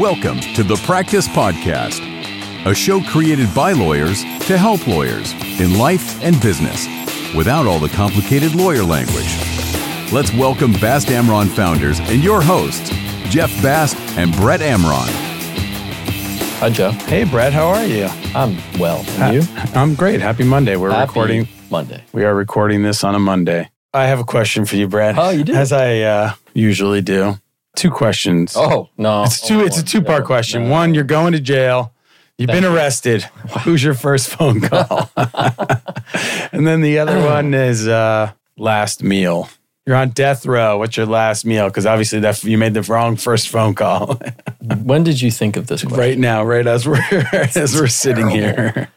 Welcome to the Practice Podcast, a show created by lawyers to help lawyers in life and business without all the complicated lawyer language. Let's welcome Bast Amron founders and your hosts, Jeff Bast and Brett Amron. Hi, Joe. Hey, Brett, how are you? I'm well. And you? I'm great. Happy Monday. We're Happy recording. Monday. We are recording this on a Monday. I have a question for you, Brett. Oh, you do? As I uh, usually do. Two questions. Oh no, it's two. It's a two-part No, question. no. One, you're going to jail. You've Thank been you. arrested. Who's your first phone call? and then the other one is uh, last meal. You're on death row. What's your last meal? Because obviously that you made the wrong first phone call. When did you think of this question? right now, right as we're as we're sitting here.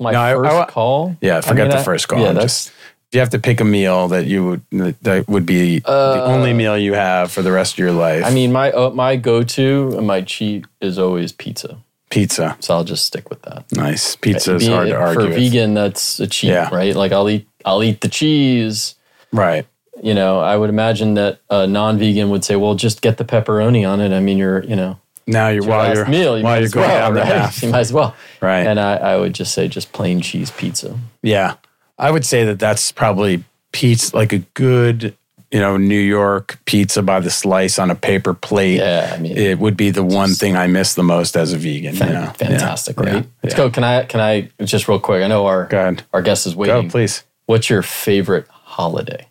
My No, I- I first wa- call. Yeah, forget mean, the first call. Yeah, I'm that's just- you have to pick a meal that you would that would be the Uh, only meal you have for the rest of your life. I mean, my uh, my go to and my cheat is always pizza. pizza. So I'll just stick with that. Nice. Pizza is hard to argue For with. vegan, that's a cheat, Yeah. right? Like I'll eat I'll eat the cheese. Right. You know, I would imagine that a non-vegan would say, "Well, just get the pepperoni on it." I mean, you're you know, Now you're while you're meal, you while might you're as going well, down the right? path. You might as well. Right. And I, I would just say just plain cheese pizza. yeah. I would say that that's probably pizza like a good, you know, New York pizza by the slice on a paper plate. Yeah, I mean, It would be the one thing I miss the most as a vegan. Fan- you know? fantastic, Yeah. right? Yeah. Let's Yeah. go. Can I? Can I just real quick? I know our our guest is waiting. Go, please. What's your favorite holiday?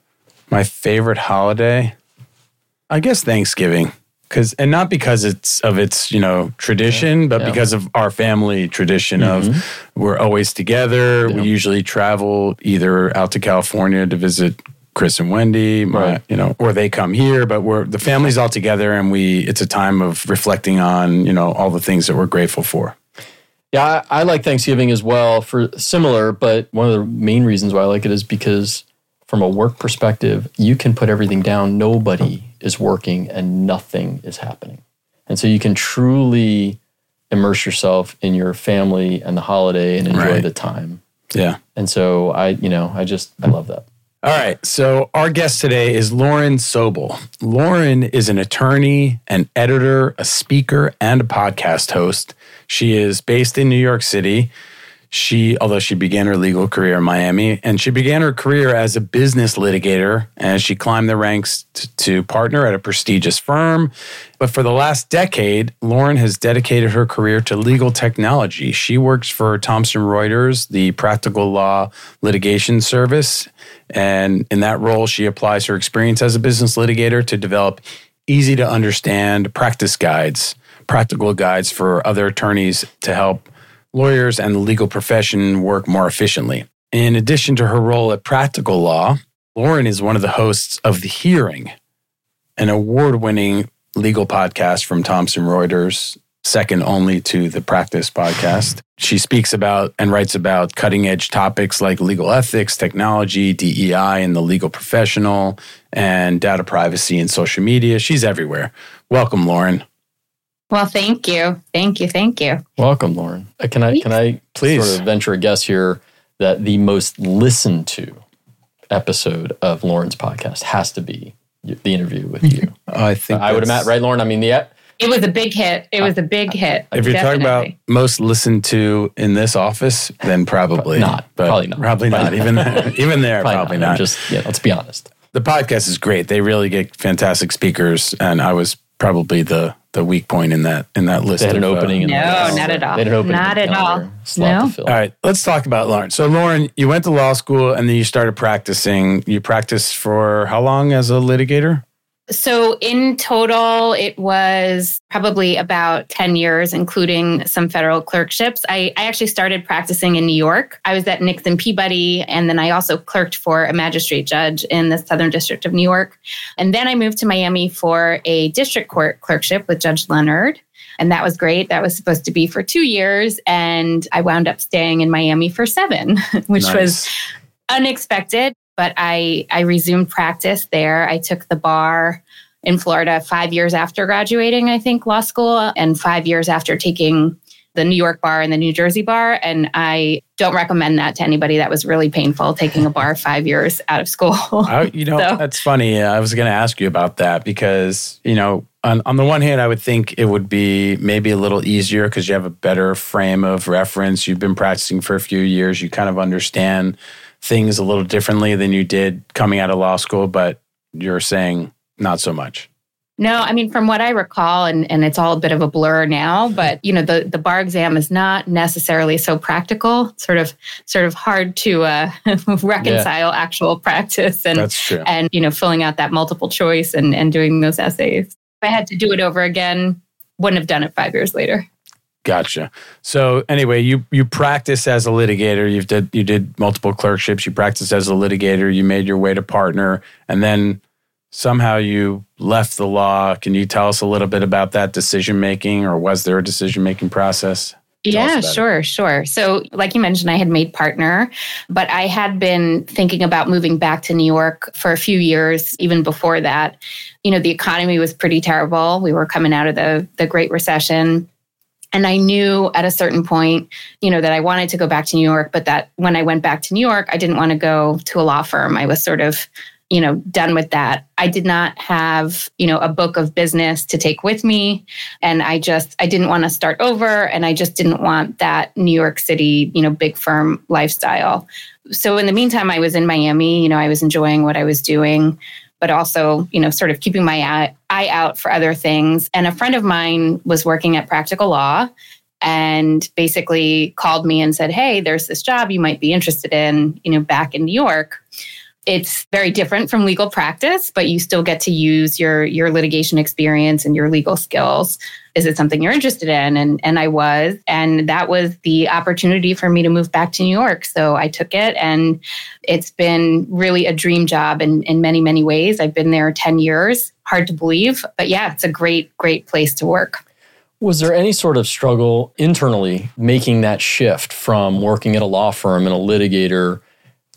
My favorite holiday, I guess Thanksgiving, because and not because it's of its you know tradition, but Yeah. because of our family tradition of mm-hmm. we're always together. We usually travel either out to California to visit Chris and Wendy, my, Right. you know, or they come here. But we're the family's all together, and we it's a time of reflecting on you know all the things that we're grateful for. Yeah, I, I like Thanksgiving as well for similar, but one of the main reasons why I like it is because from a work perspective, you can put everything down. Nobody is working and nothing is happening. And so you can truly immerse yourself in your family and the holiday and enjoy Right. the time. Yeah. And so I, you know, I just I love that. All right. So our guest today is Lauren Sobel. Lauren is an attorney, an editor, a speaker, and a podcast host. She is based in New York City. She, although she began her legal career in Miami, and she began her career as a business litigator, and she climbed the ranks t- to partner at a prestigious firm. But for the last decade, Lauren has dedicated her career to legal technology. She works for Thomson Reuters, the practical law litigation service. And in that role, she applies her experience as a business litigator to develop easy to understand practice guides, practical guides for other attorneys to help lawyers and the legal profession work more efficiently. In addition to her role at Practical Law, Lauren is one of the hosts of The Hearing, an award winning legal podcast from Thomson Reuters, second only to the Practice podcast. She speaks about and writes about cutting edge topics like legal ethics, technology, DEI, and the legal professional, and data privacy and social media. She's everywhere. Welcome, Lauren. Well, thank you. Thank you. Thank you. Welcome, Lauren. Uh, Can I can I Please. sort of venture a guess here that the most listened to episode of Lauren's podcast has to be the interview with you. I think I would that's- imagine, right, Lauren? I mean, the It was a big hit. It was a big hit. If you're talking about most listened to in this office, then probably Not. But Probably not. Probably not. Even even there, probably, I'm not. Just yeah, let's be honest. the podcast is great. They really get fantastic speakers, and I was probably the the weak point in that in that list. They had an of, uh, opening. in the No, calendar. not at all. They had an opening. Not at all. calendar. Slot to No. fill. all right, let's talk about Lauren. So, Lauren, you went to law school and then you started practicing. You practiced for how long as a litigator? So, in total, it was probably about 10 years, including some federal clerkships. I, I actually started practicing in New York. I was at Nixon Peabody, and then I also clerked for a magistrate judge in the Southern District of New York. And then I moved to Miami for a district court clerkship with Judge Lenard. And that was great. That was supposed to be for two years. And I wound up staying in Miami for seven, which Nice. was unexpected. But I, I resumed practice there. I took the bar in Florida five years after graduating, I think, law school, and five years after taking the New York bar and the New Jersey bar. And I don't recommend that to anybody. That was really painful taking a bar five years out of school. I, you know, so. that's funny. I was going to ask you about that because, you know, on, on the one hand, I would think it would be maybe a little easier because you have a better frame of reference. You've been practicing for a few years. You kind of understand things a little differently than you did coming out of law school, but you're saying not so much. No, I mean, from what I recall, and, and it's all a bit of a blur now, but you know, the, the bar exam is not necessarily so practical. sort of sort of hard to uh, reconcile yeah. actual practice and and you know, filling out that multiple choice and, and doing those essays. If I had to do it over again, wouldn't have done it five years later. Gotcha. So anyway, you you practice as a litigator. You did you did multiple clerkships. You practiced as a litigator. You made your way to partner, and then somehow you left the law. Can you tell us a little bit about that decision making, or was there a decision making process? Tell yeah, sure, it. sure. So, like you mentioned, I had made partner, but I had been thinking about moving back to New York for a few years, even before that. You know, the economy was pretty terrible. We were coming out of the, the Great Recession. And I knew at a certain point, you know, that I wanted to go back to New York, but that when I went back to New York, I didn't want to go to a law firm. I was sort of you know done with that. I did not have you know a book of business to take with me. And i just i didn't want to start over. And i just didn't want that new york city you know big firm lifestyle. So in the meantime i was in miami. You know i was enjoying what i was doing but also you know sort of keeping my eye out for other things and a friend of mine was working at practical law and basically called me and said hey there's this job you might be interested in you know back in new york it's very different from legal practice, but you still get to use your your litigation experience and your legal skills. Is it something you're interested in? And and I was, and that was the opportunity for me to move back to New York. So I took it, and it's been really a dream job in in many many ways. I've been there ten years. Hard to believe, but yeah, it's a great great place to work. Was there any sort of struggle internally making that shift from working at a law firm and a litigator?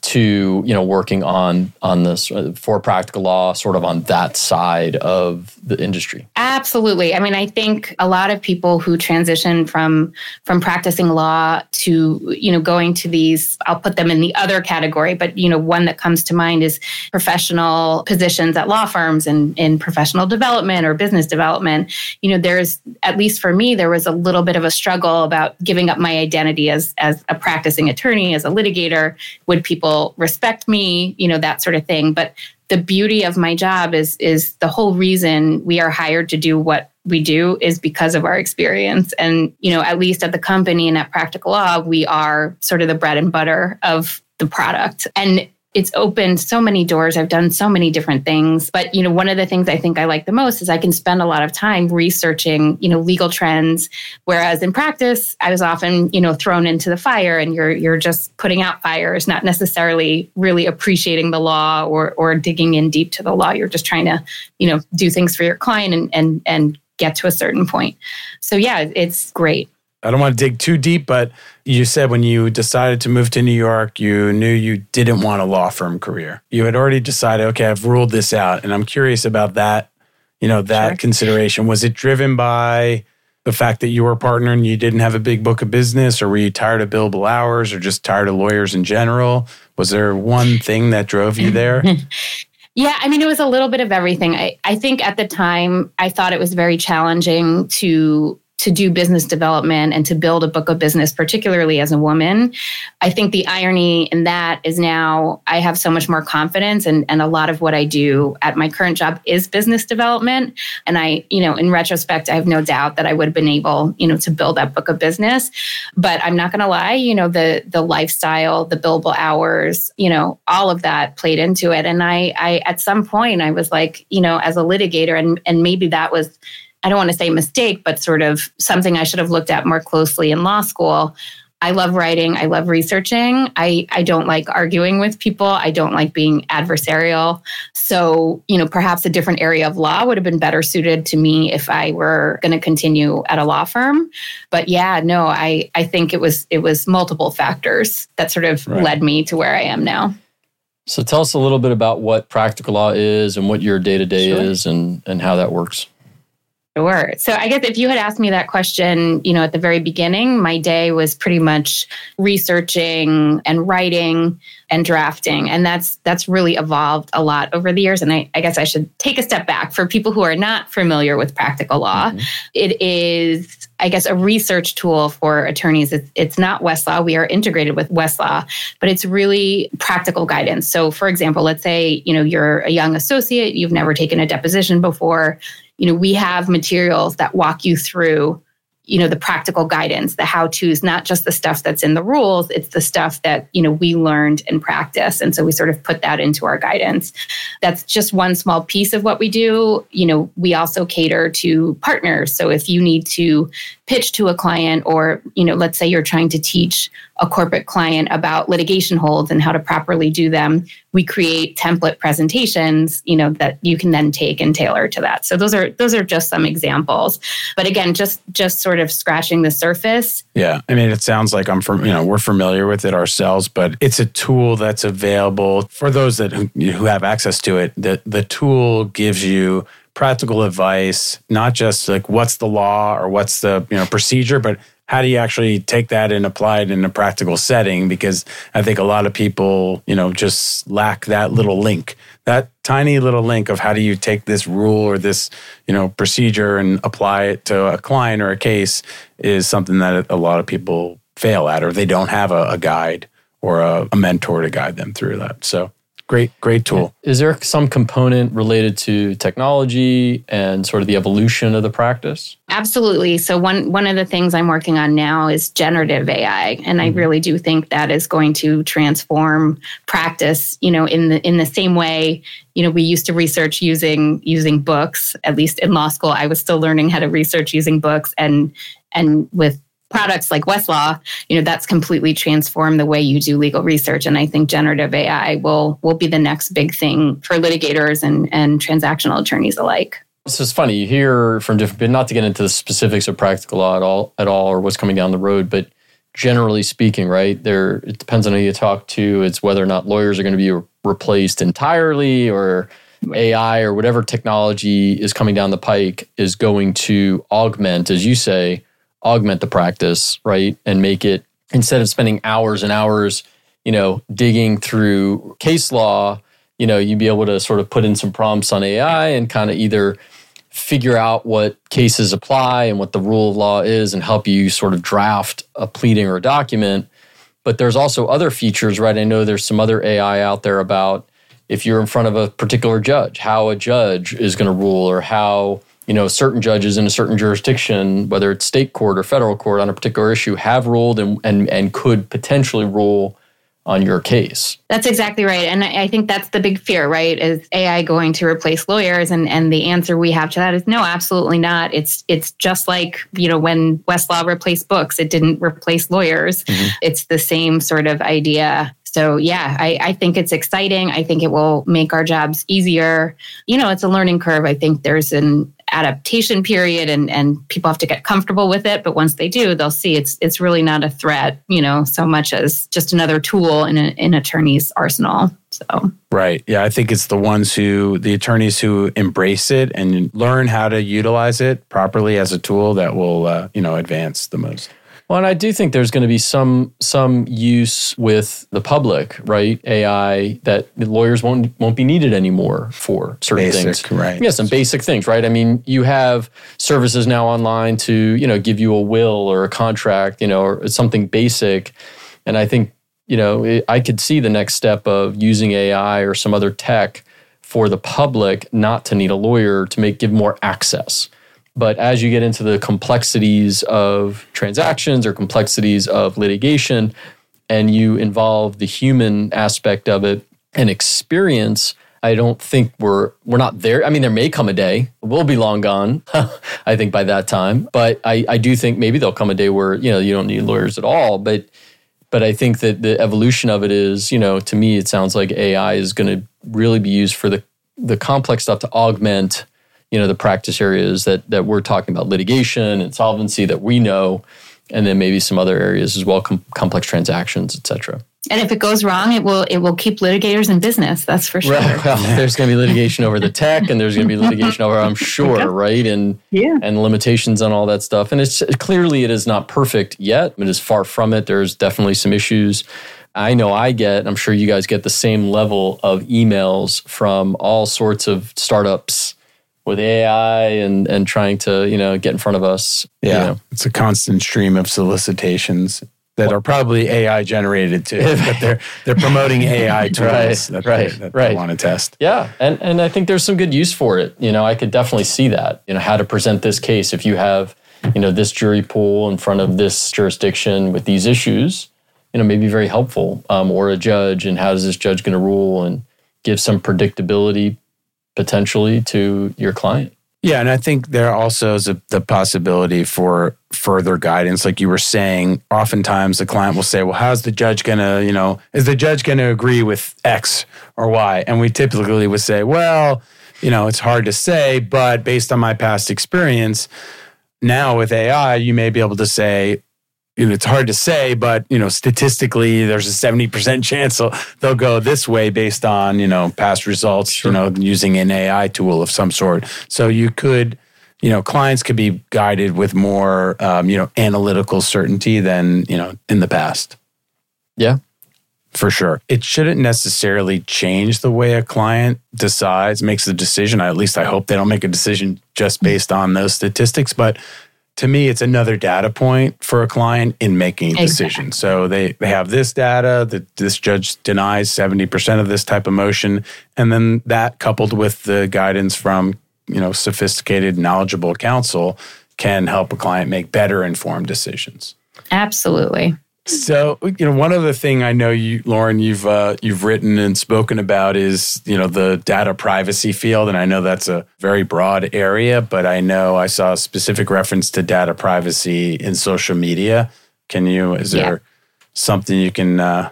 To you know working on on this uh, for practical law sort of on that side of the industry? Absolutely. I mean i think a lot of people who transition from from practicing law to you know going to these i'll put them in the other category but you know one that comes to mind is professional positions at law firms and in professional development or business development. You know there's at least for me there was a little bit of a struggle about giving up my identity as as a practicing attorney as a litigator. Would people respect me, you know, that sort of thing. But the beauty of my job is is the whole reason we are hired to do what we do is because of our experience and you know at least at the company and at practical law we are sort of the bread and butter of the product and it's opened so many doors. I've done so many different things. But, you know, one of the things I think I like the most is I can spend a lot of time researching, you know, legal trends. Whereas in practice, I was often, you know, thrown into the fire and you're you're just putting out fires, not necessarily really appreciating the law or or digging in deep to the law. You're just trying to, you know, do things for your client and and and get to a certain point. So yeah, it's great. I don't want to dig too deep, but you said when you decided to move to New York, you knew you didn't want a law firm career. You had already decided, okay, I've ruled this out. And I'm curious about that, you know, that sure. consideration. Was it driven by the fact that you were a partner and you didn't have a big book of business, or were you tired of billable hours or just tired of lawyers in general? Was there one thing that drove you there? Yeah, I mean, it was a little bit of everything. I, I think at the time, I thought it was very challenging to to do business development and to build a book of business, particularly as a woman. I think the irony in that is now I have so much more confidence and, and a lot of what I do at my current job is business development. And I, you know, in retrospect, I have no doubt that I would have been able, you know, to build that book of business. But I'm not gonna lie, you know, the the lifestyle, the billable hours, you know, all of that played into it. And I I at some point I was like, you know, as a litigator, and and maybe that was I don't want to say mistake, but sort of something I should have looked at more closely in law school. I love writing. I love researching. I, I don't like arguing with people. I don't like being adversarial. So, you know, perhaps a different area of law would have been better suited to me if I were going to continue at a law firm. But yeah, no, I, I think it was it was multiple factors that sort of right. led me to where I am now. So tell us a little bit about what practical law is and what your day to day is and, and how that works. Sure. So I guess if you had asked me that question, you know, at the very beginning, my day was pretty much researching and writing and drafting. And that's that's really evolved a lot over the years. And I, I guess I should take a step back for people who are not familiar with practical law. Mm-hmm. It is, I guess, a research tool for attorneys. It's, it's not Westlaw. We are integrated with Westlaw, but it's really practical guidance. So for example, let's say, you know, you're a young associate, you've never taken a deposition before you know we have materials that walk you through you know the practical guidance the how to's not just the stuff that's in the rules it's the stuff that you know we learned in practice. And so we sort of put that into our guidance. That's just one small piece of what we do. You know we also cater to partners. So if you need to pitch to a client or you know let's say you're trying to teach a corporate client about litigation holds and how to properly do them we create template presentations you know that you can then take and tailor to that. So those are those are just some examples. But again just just sort of scratching the surface. Yeah i mean it sounds like i'm from you know we're familiar with it ourselves but it's a tool that's available for those that who have access to it. The the tool gives you practical advice, not just like what's the law or what's the you know procedure, but how do you actually take that and apply it in a practical setting? Because I think a lot of people, you know, just lack that little link, that tiny little link of how do you take this rule or this, you know, procedure and apply it to a client or a case is something that a lot of people fail at, or they don't have a, a guide or a, a mentor to guide them through that. So Great, great tool. Is there some component related to technology and sort of the evolution of the practice? Absolutely. So one one of the things I'm working on now is generative AI, and I mm-hmm. really do think that is going to transform practice. You know, in the in the same way, you know, we used to research using using books. At least in law school, I was still learning how to research using books, and and with products like Westlaw, you know, that's completely transformed the way you do legal research. And I think generative AI will will be the next big thing for litigators and, and transactional attorneys alike. This is funny. You hear from different people, not to get into the specifics of practical law at all at all or what's coming down the road, but generally speaking, right? There it depends on who you talk to. It's whether or not lawyers are going to be replaced entirely or AI or whatever technology is coming down the pike is going to augment, as you say, augment the practice, right? And make it instead of spending hours and hours, you know, digging through case law, you know, you'd be able to sort of put in some prompts on AI and kind of either figure out what cases apply and what the rule of law is and help you sort of draft a pleading or a document. But there's also other features, right? I know there's some other AI out there about if you're in front of a particular judge, how a judge is going to rule or how you know, certain judges in a certain jurisdiction, whether it's state court or federal court on a particular issue, have ruled and, and, and could potentially rule on your case. That's exactly right. And I think that's the big fear, right? Is AI going to replace lawyers? And and the answer we have to that is no, absolutely not. It's it's just like, you know, when Westlaw replaced books, it didn't replace lawyers. Mm-hmm. It's the same sort of idea. So yeah, I, I think it's exciting. I think it will make our jobs easier. You know, it's a learning curve. I think there's an adaptation period and and people have to get comfortable with it. But once they do they'll see it's it's really not a threat you know so much as just another tool in an in attorney's arsenal. So. Right. Yeah i think it's the ones who the attorneys who embrace it and learn how to utilize it properly as a tool that will uh, you know advance the most well, and I do think there's going to be some some use with the public, right? AI that lawyers won't won't be needed anymore for certain basic, things. Right. Yeah, some basic things, right? I mean, you have services now online to you know give you a will or a contract, you know, or something basic, and I think you know it, I could see the next step of using AI or some other tech for the public not to need a lawyer to make give more access but as you get into the complexities of transactions or complexities of litigation, and you involve the human aspect of it and experience, I don't think we're we're not there. I mean, there may come a day. We'll be long gone, I think, by that time. But I, I do think maybe there'll come a day where, you know, you don't need lawyers at all. But but I think that the evolution of it is, you know, to me it sounds like AI is going to really be used for the the complex stuff to augment you know the practice areas that that we're talking about litigation insolvency that we know and then maybe some other areas as well com- complex transactions et cetera And if it goes wrong, it will it will keep litigators in business. That's for sure. Right. Well, there's going to be litigation over the tech, and there's going to be litigation over, I'm sure, right? And yeah. and limitations on all that stuff. And it's clearly it is not perfect yet. But It is far from it. There's definitely some issues. I know I get. I'm sure you guys get the same level of emails from all sorts of startups with AI and and trying to you know get in front of us. Yeah, you know. it's a constant stream of solicitations that are probably AI generated too. but they're they're promoting AI tools Right, that, right, they, that right. they want to test. Yeah, and and I think there's some good use for it. You know, I could definitely see that. You know, how to present this case if you have you know this jury pool in front of this jurisdiction with these issues. You know, maybe very helpful, um, or a judge, and how is this judge going to rule, and give some predictability potentially to your client. Yeah, and I think there also is a, the possibility for further guidance. Like you were saying, oftentimes the client will say, "Well, how's the judge going to, you know, is the judge going to agree with X or Y?" And we typically would say, "Well, you know, it's hard to say, but based on my past experience, now with AI, you may be able to say." You know, it's hard to say, but you know, statistically, there's a seventy percent chance they'll, they'll go this way based on you know past results. Sure. You know, using an AI tool of some sort. So you could, you know, clients could be guided with more, um, you know, analytical certainty than you know in the past. Yeah. For sure. It shouldn't necessarily change the way a client decides, makes the decision. At least I hope they don't make a decision just based on those statistics. But to me, it's another data point for a client in making a decision. So they, they have this data that this judge denies 70% of this type of motion. And then that coupled with the guidance from, you know, sophisticated, knowledgeable counsel can help a client make better informed decisions. Absolutely. So, you know, one other thing I know you, Lauren, you've uh, you've written and spoken about is you know the data privacy field, and I know that's a very broad area, but I know I saw a specific reference to data privacy in social media. Can you? Is Yeah. there something you can uh,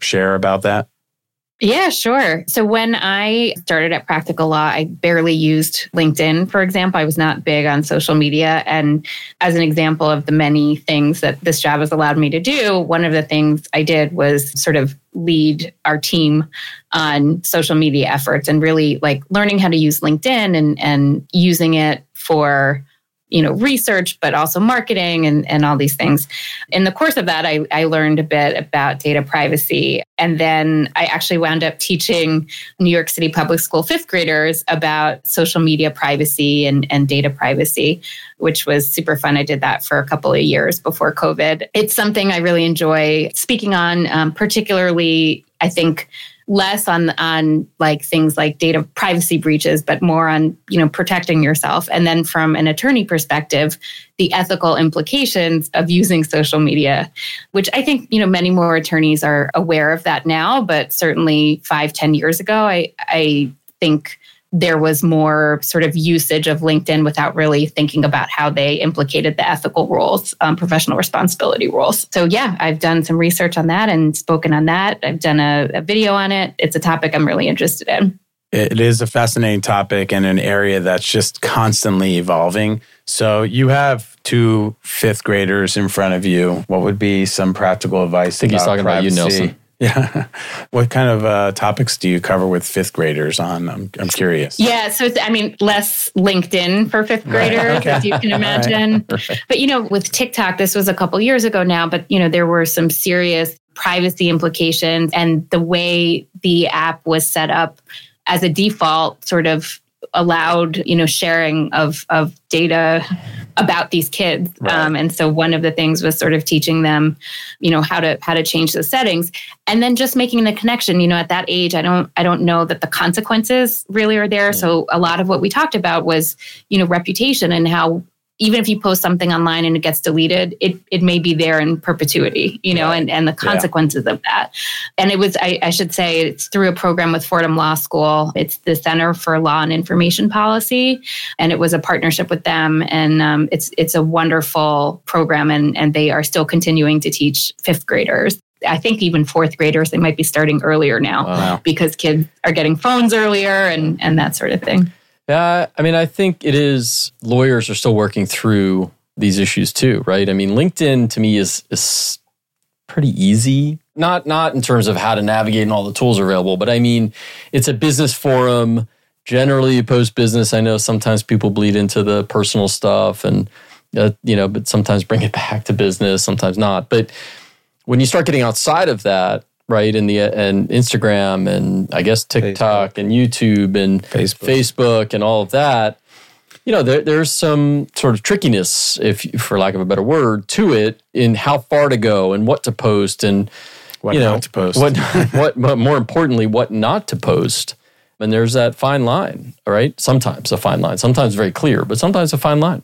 share about that? Yeah, sure. So when I started at Practical Law, I barely used LinkedIn, for example. I was not big on social media. And as an example of the many things that this job has allowed me to do, one of the things I did was sort of lead our team on social media efforts and really like learning how to use LinkedIn and, and using it for you know research but also marketing and, and all these things. In the course of that I, I learned a bit about data privacy. And then i actually wound up teaching new york city public school fifth graders about social media privacy and, and data privacy which was super fun. I did that for a couple of years before covid. It's something i really enjoy speaking on um, particularly i think less on on like things like data privacy breaches but more on you know protecting yourself. And then from an attorney perspective the ethical implications of using social media which i think you know many more attorneys are aware of that now but certainly five ten years ago i i think there was more sort of usage of LinkedIn without really thinking about how they implicated the ethical rules, um, professional responsibility rules. So, yeah, I've done some research on that and spoken on that. I've done a, a video on it. It's a topic I'm really interested in. It is a fascinating topic and an area that's just constantly evolving. So you have two fifth graders in front of you. What would be some practical advice? I think he's about talking about you. Nelson. Yeah. what kind of uh, topics do you cover with fifth graders on? I'm, I'm curious. Yeah, so it's, I mean, less LinkedIn for fifth graders, Okay. as you can imagine. But, you know, with TikTok, this was a couple years ago now, but, you know, there were some serious privacy implications and the way the app was set up as a default sort of allowed you know sharing of of data about these kids. Right. um, and so one of the things was sort of teaching them you know how to how to change the settings and then just making the connection. You know at that age i don't i don't know that the consequences really are there. So a lot of what we talked about was you know reputation and how even if you post something online and it gets deleted, it, it may be there in perpetuity, you know, Right. and, and the consequences of that. And it was, I, I should say, it's through a program with Fordham Law School. It's the Center for Law and Information Policy, and it was a partnership with them. And um, it's it's a wonderful program, and and they are still continuing to teach fifth graders. I think even fourth graders, they might be starting earlier now Wow. because kids are getting phones earlier and and that sort of thing. Yeah, I mean, I think it is. Lawyers are still working through these issues too, right? I mean, LinkedIn to me is is pretty easy. Not not in terms of how to navigate and all the tools available, but I mean, it's a business forum. Generally, you post business. I know sometimes people bleed into the personal stuff, and uh, you know, but sometimes bring it back to business, sometimes not. But when you start getting outside of that, right, and the and Instagram and I guess TikTok Facebook. and YouTube and Facebook. Facebook and all of that, you know, there, there's some sort of trickiness, if for lack of a better word, to it in how far to go and what to post and What you know not to post. what what but more importantly, what not to post. And there's that fine line, all right? Sometimes a fine line, sometimes very clear, but sometimes a fine line.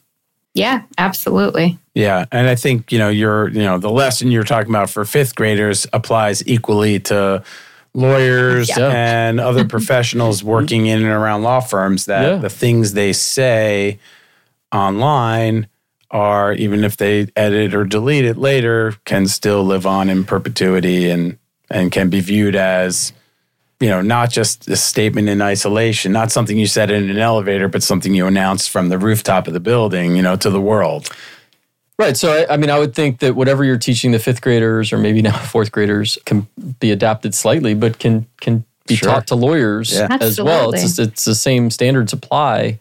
Yeah, absolutely. Yeah, and I think you know you're you know the lesson you're talking about for fifth graders applies equally to lawyers Yeah. and other professionals working in and around law firms. That Yeah. the things they say online are even if they edit or delete it later can still live on in perpetuity and and can be viewed as you know not just a statement in isolation not something you said in an elevator but something you announced from the rooftop of the building you know to the world Right. So, I, I mean, I would think that whatever you're teaching the fifth graders or maybe now fourth graders can be adapted slightly, but can can be Sure. taught to lawyers Yeah. as well. It's just, it's the same standards apply,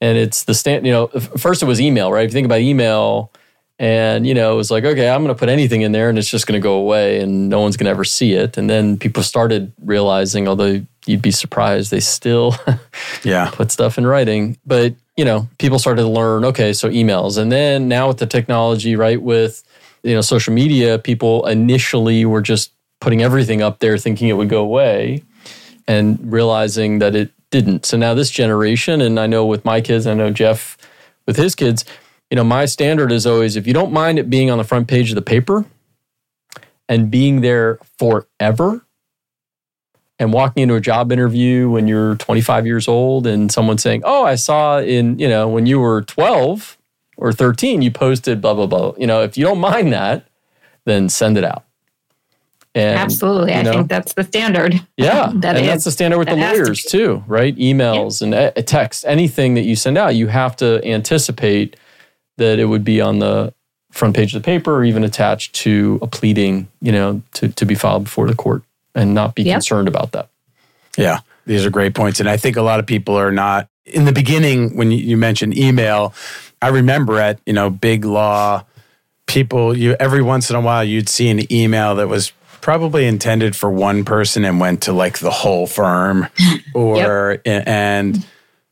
and it's the stand. You know, first it was email, right? If you think about email, and you know, it was like, okay, I'm going to put anything in there, and it's just going to go away, and no one's going to ever see it. And then people started realizing, although you'd be surprised, they still yeah put stuff in writing. But, you know, people started to learn, okay, so emails. And then now with the technology, right, with, you know, social media, people initially were just putting everything up there thinking it would go away and realizing that it didn't. So now this generation, and I know with my kids, I know Jeff with his kids, you know, my standard is always if you don't mind it being on the front page of the paper and being there forever, and walking into a job interview when you're 25 years old and someone saying, "Oh, I saw in, you know, when you were 12 or 13 you posted blah blah blah." You know, if you don't mind that, then send it out. And absolutely. you I think that's the standard. yeah, That and is- that's the standard with the has to lawyers too, right? Emails and uh, text, anything that you send out, you have to anticipate that it would be on the front page of the paper or even attached to a pleading, you know, to, to be filed before the court and not be Yep. concerned about that. Yeah, these are great points. And I think a lot of people are not in the beginning when you, you mentioned email. I remember at, you know, big law, people, you every once in a while you'd see an email that was probably intended for one person and went to like the whole firm or and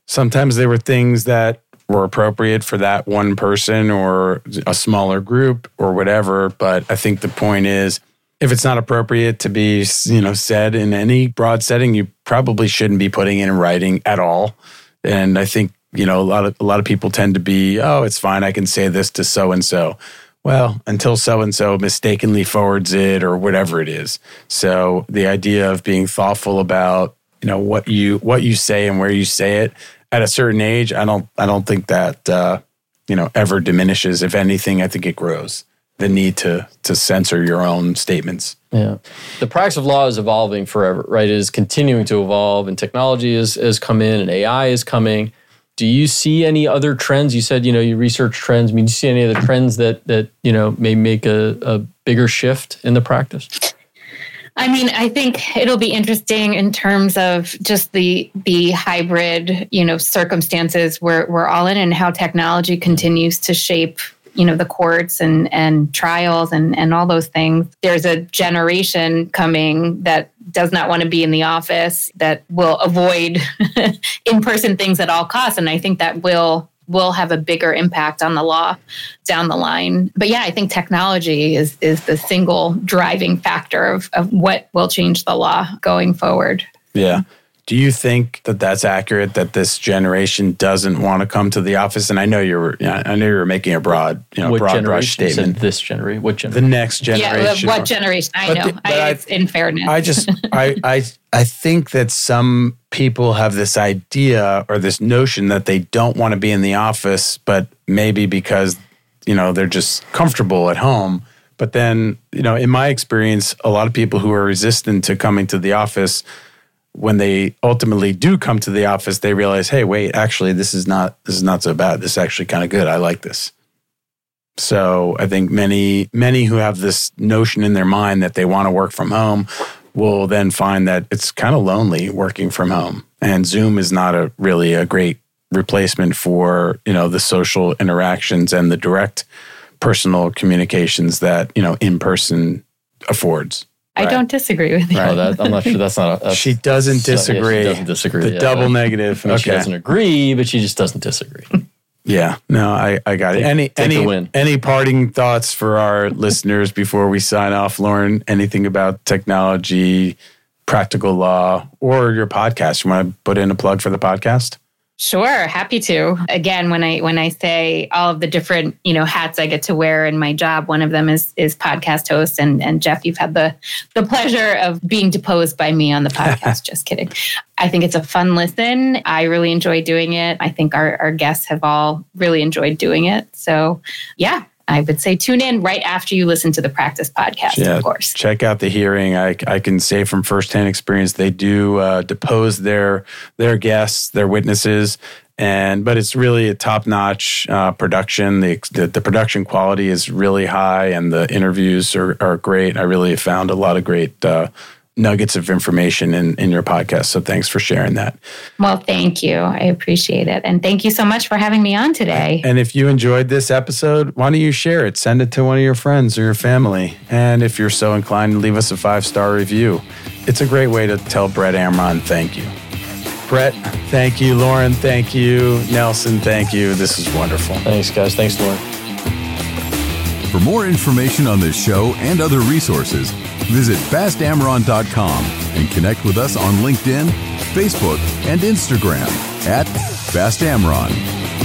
sometimes they were things that were appropriate for that one person or a smaller group or whatever. But i think the point is if it's not appropriate to be you know said in any broad setting you probably shouldn't be putting it in writing at all. And i think you know a lot of a lot of people tend to be oh it's fine. I can say this to so and so well until so and so mistakenly forwards it or whatever it is. So the idea of being thoughtful about you know what you what you say and where you say it at a certain age i don't i don't think that uh you know ever diminishes if anything i think it grows the need to to censor your own statements Yeah. The practice of law is evolving forever, right? It is continuing to evolve and technology is, has come in and AI is coming. Do you see any other trends? You said, you know, you research trends. I mean, do you see any other trends that that, you know, may make a, a bigger shift in the practice? I mean, I think it'll be interesting in terms of just the the hybrid, you know, circumstances we're we're all in and how technology continues to shape, you know, the courts and and trials and and all those things. There's a generation coming that does not want to be in the office, that will avoid in-person things at all costs. And I think that will will have a bigger impact on the law down the line. But yeah, I think technology is is the single driving factor of, of what will change the law going forward. Yeah. Do you think that that's accurate? That this generation doesn't want to come to the office? And I know you're, I know you're making a broad, you know, what broad brush generation? You statement. This generation. What generation? The generation? next generation. Yeah, what generation? I But know. the- I, I- it's in fairness. I just, I, I, I think that some people have this idea or this notion that they don't want to be in the office, but maybe because you know they're just comfortable at home. But then, you know, in my experience, a lot of people who are resistant to coming to the office, when they ultimately do come to the office, they realize, hey, wait, actually, this is not this is not so bad. This is actually kind of good. I like this. So I think many many who have this notion in their mind that they want to work from home will then find that it's kind of lonely working from home. And Zoom is not a really a great replacement for, you know, the social interactions and the direct personal communications that, you know, in person affords. I don't disagree with you. Oh, that, I'm not sure that's not. A, that's, She doesn't so- yeah, she disagree. doesn't disagree. The yeah. double I negative. mean, She Okay. doesn't agree, but she just doesn't disagree. Yeah, no, I, I got it. Any any win. any parting thoughts for our listeners before we sign off, Lauren? Anything about technology, practical law, or your podcast? You want to put in a plug for the podcast? Sure, happy to. Again, when I when I say all of the different you know hats I get to wear in my job, one of them is is podcast host. And and Jeff, you've had the the pleasure of being deposed by me on the podcast. Just kidding. I think it's a fun listen. I really enjoy doing it. I think our our guests have all really enjoyed doing it. So yeah. I would say tune in right after you listen to the practice podcast, Yeah, of course. Check out the hearing. I, I can say from firsthand experience, they do uh, depose their their guests, their witnesses, and but it's really a top notch uh, production. The, the the production quality is really high, and the interviews are, are great. I really found a lot of great uh, nuggets of information in in your podcast. So thanks for sharing that. Well, thank you. I appreciate it. And thank you so much for having me on today. And if you enjoyed this episode, why don't you share it? Send it to one of your friends or your family. And if you're so inclined, leave us a five star review. It's a great way to tell Brett Amron thank you. Brett, thank you. Lauren, thank you. Nelson, thank you. This is wonderful. Thanks, guys. Thanks, Lauren. For more information on this show and other resources, visit bastamron.com and connect with us on LinkedIn, Facebook, and Instagram at fastamron.